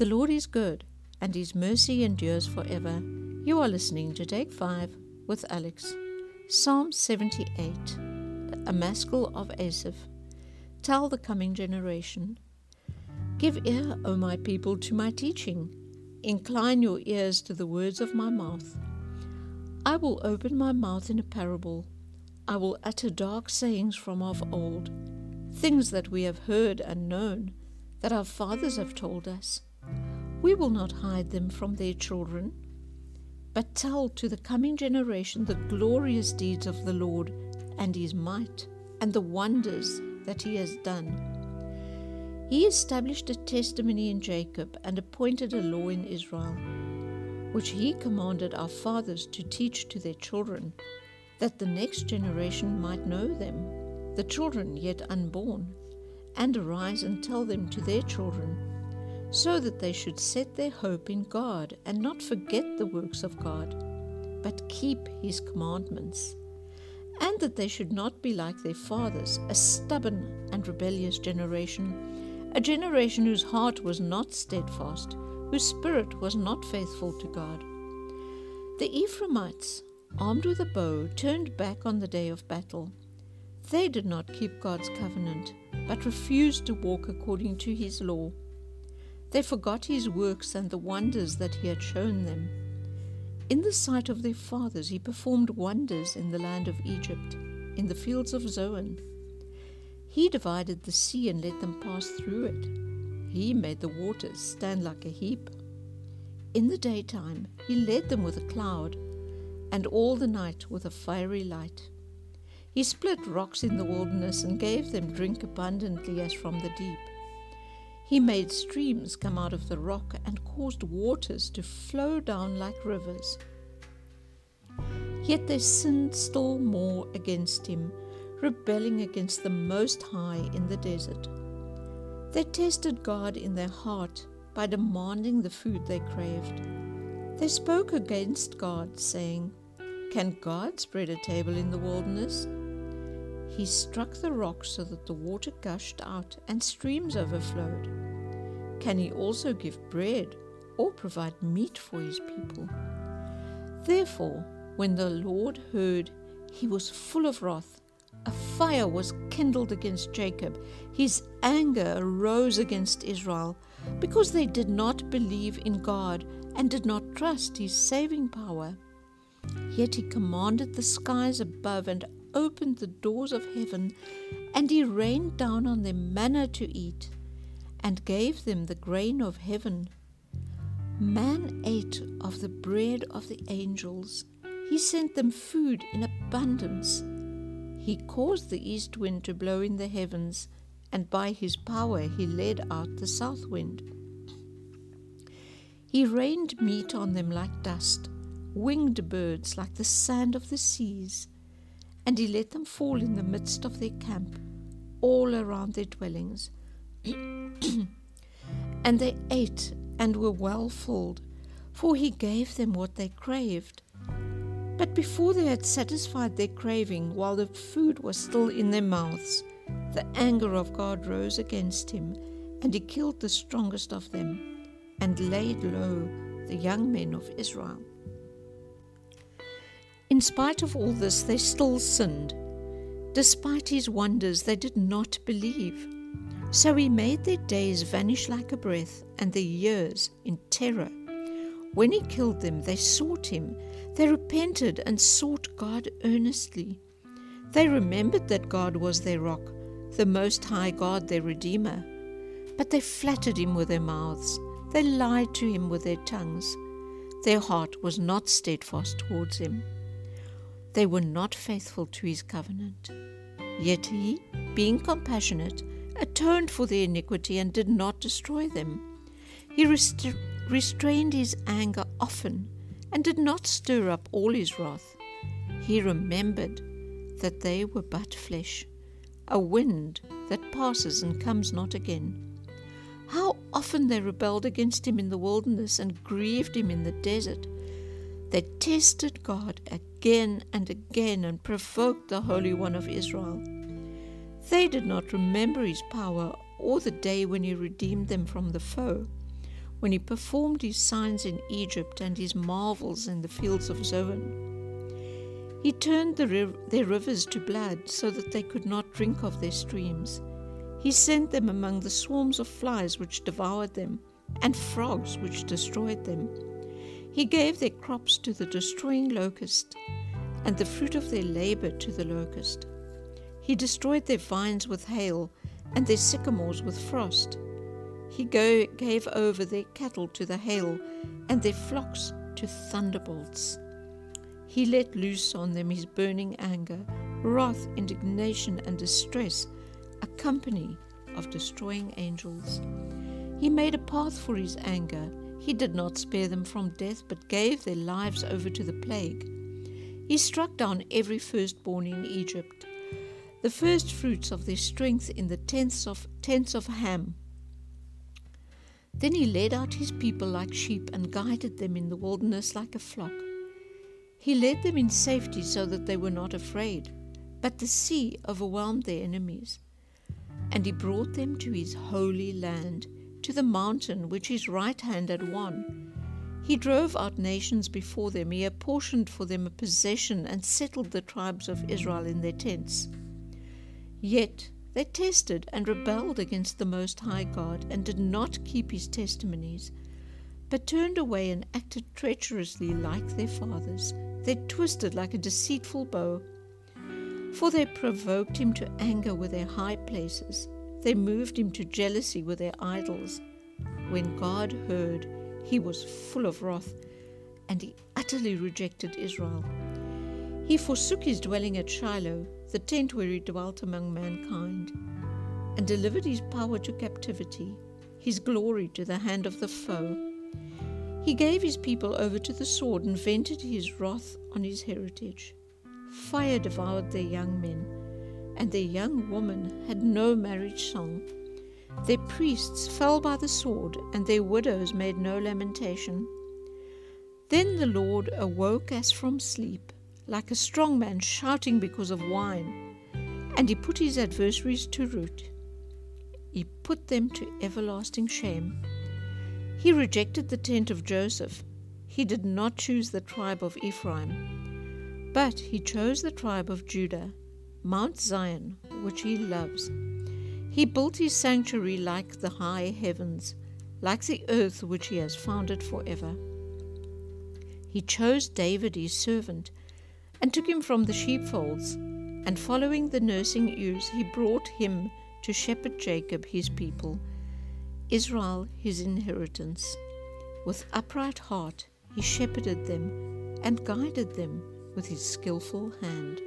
The Lord is good, and his mercy endures forever. You are listening to Take 5 with Alex. Psalm 78, a maskil of Asaph. Tell the coming generation. Give ear, O my people, to my teaching. Incline your ears to the words of my mouth. I will open my mouth in a parable. I will utter dark sayings from of old, things that we have heard and known, that our fathers have told us. We will not hide them from their children, but tell to the coming generation the glorious deeds of the Lord and his might, and the wonders that he has done. He established a testimony in Jacob and appointed a law in Israel, which he commanded our fathers to teach to their children that the next generation might know them, the children yet unborn, and arise and tell them to their children, so that they should set their hope in God and not forget the works of God, but keep his commandments, and that they should not be like their fathers, a stubborn and rebellious generation, a generation whose heart was not steadfast, whose spirit was not faithful to God. The Ephraimites armed with a bow, turned back on the day of battle. They did not keep God's covenant, but refused to walk according to his law. They forgot his works and the wonders that he had shown them. In the sight of their fathers, he performed wonders in the land of Egypt, in the fields of Zoan. He divided the sea and let them pass through it. He made the waters stand like a heap. In the daytime, he led them with a cloud and all the night with a fiery light. He split rocks in the wilderness and gave them drink abundantly as from the deep. He made streams come out of the rock and caused waters to flow down like rivers. Yet they sinned still more against him, rebelling against the Most High in the desert. They tested God in their heart by demanding the food they craved. They spoke against God, saying, can God spread a table in the wilderness? He struck the rock so that the water gushed out and streams overflowed. Can he also give bread or provide meat for his people? Therefore, when the Lord heard, he was full of wrath. A fire was kindled against Jacob. His anger arose against Israel because they did not believe in God and did not trust his saving power. Yet he commanded the skies above and opened the doors of heaven, and he rained down on them manna to eat, and gave them the grain of heaven. Man ate of the bread of the angels. He sent them food in abundance. He caused the east wind to blow in the heavens, and by his power he led out the south wind. He rained meat on them like dust winged birds like the sand of the seas, and he let them fall in the midst of their camp, all around their dwellings. and they ate and were well filled, for he gave them what they craved. But before they had satisfied their craving, while the food was still in their mouths, the anger of God rose against him, and he killed the strongest of them, and laid low the young men of Israel. In spite of all this, they still sinned. Despite his wonders, they did not believe. So he made their days vanish like a breath, and their years in terror. When he killed them, they sought him. They repented and sought God earnestly. They remembered that God was their rock, the Most High God, their Redeemer. But they flattered him with their mouths. They lied to him with their tongues. Their heart was not steadfast towards him. They were not faithful to his covenant. Yet he, being compassionate, atoned for their iniquity and did not destroy them. He rest- restrained his anger often and did not stir up all his wrath. He remembered that they were but flesh, a wind that passes and comes not again. How often they rebelled against him in the wilderness and grieved him in the desert. They tested God again and again and provoked the Holy One of Israel. They did not remember his power or the day when he redeemed them from the foe, when he performed his signs in Egypt and his marvels in the fields of Zoan. He turned the riv- their rivers to blood so that they could not drink of their streams. He sent them among the swarms of flies which devoured them, and frogs which destroyed them. He gave their crops to the destroying locust, and the fruit of their labor to the locust. He destroyed their vines with hail, and their sycamores with frost. He gave over their cattle to the hail, and their flocks to thunderbolts. He let loose on them his burning anger, wrath, indignation, and distress, a company of destroying angels. He made a path for his anger. He did not spare them from death, but gave their lives over to the plague. He struck down every firstborn in Egypt, the first fruits of their strength in the tents of, tents of Ham. Then he led out his people like sheep and guided them in the wilderness like a flock. He led them in safety so that they were not afraid, but the sea overwhelmed their enemies. And he brought them to his holy land, to the mountain which his right hand had won. He drove out nations before them, he apportioned for them a possession, and settled the tribes of Israel in their tents. Yet they tested and rebelled against the Most High God, and did not keep his testimonies, but turned away and acted treacherously like their fathers. They twisted like a deceitful bow. For they provoked him to anger with their high places. They moved him to jealousy with their idols. When God heard, he was full of wrath, and he utterly rejected Israel. He forsook his dwelling at Shiloh, the tent where he dwelt among mankind, and delivered his power to captivity, his glory to the hand of the foe. He gave his people over to the sword and vented his wrath on his heritage. Fire devoured their young men, and their young woman had no marriage song. Their priests fell by the sword, and their widows made no lamentation. Then the Lord awoke as from sleep, like a strong man shouting because of wine, and he put his adversaries to rout. He put them to everlasting shame. He rejected the tent of Joseph. He did not choose the tribe of Ephraim, but he chose the tribe of Judah, Mount Zion, which he loves. He built his sanctuary like the high heavens, like the earth which he has founded forever. He chose David his servant, and took him from the sheepfolds, and following the nursing ewes, he brought him to shepherd Jacob his people Israel his inheritance. With upright heart he shepherded them and guided them with his skilful hand.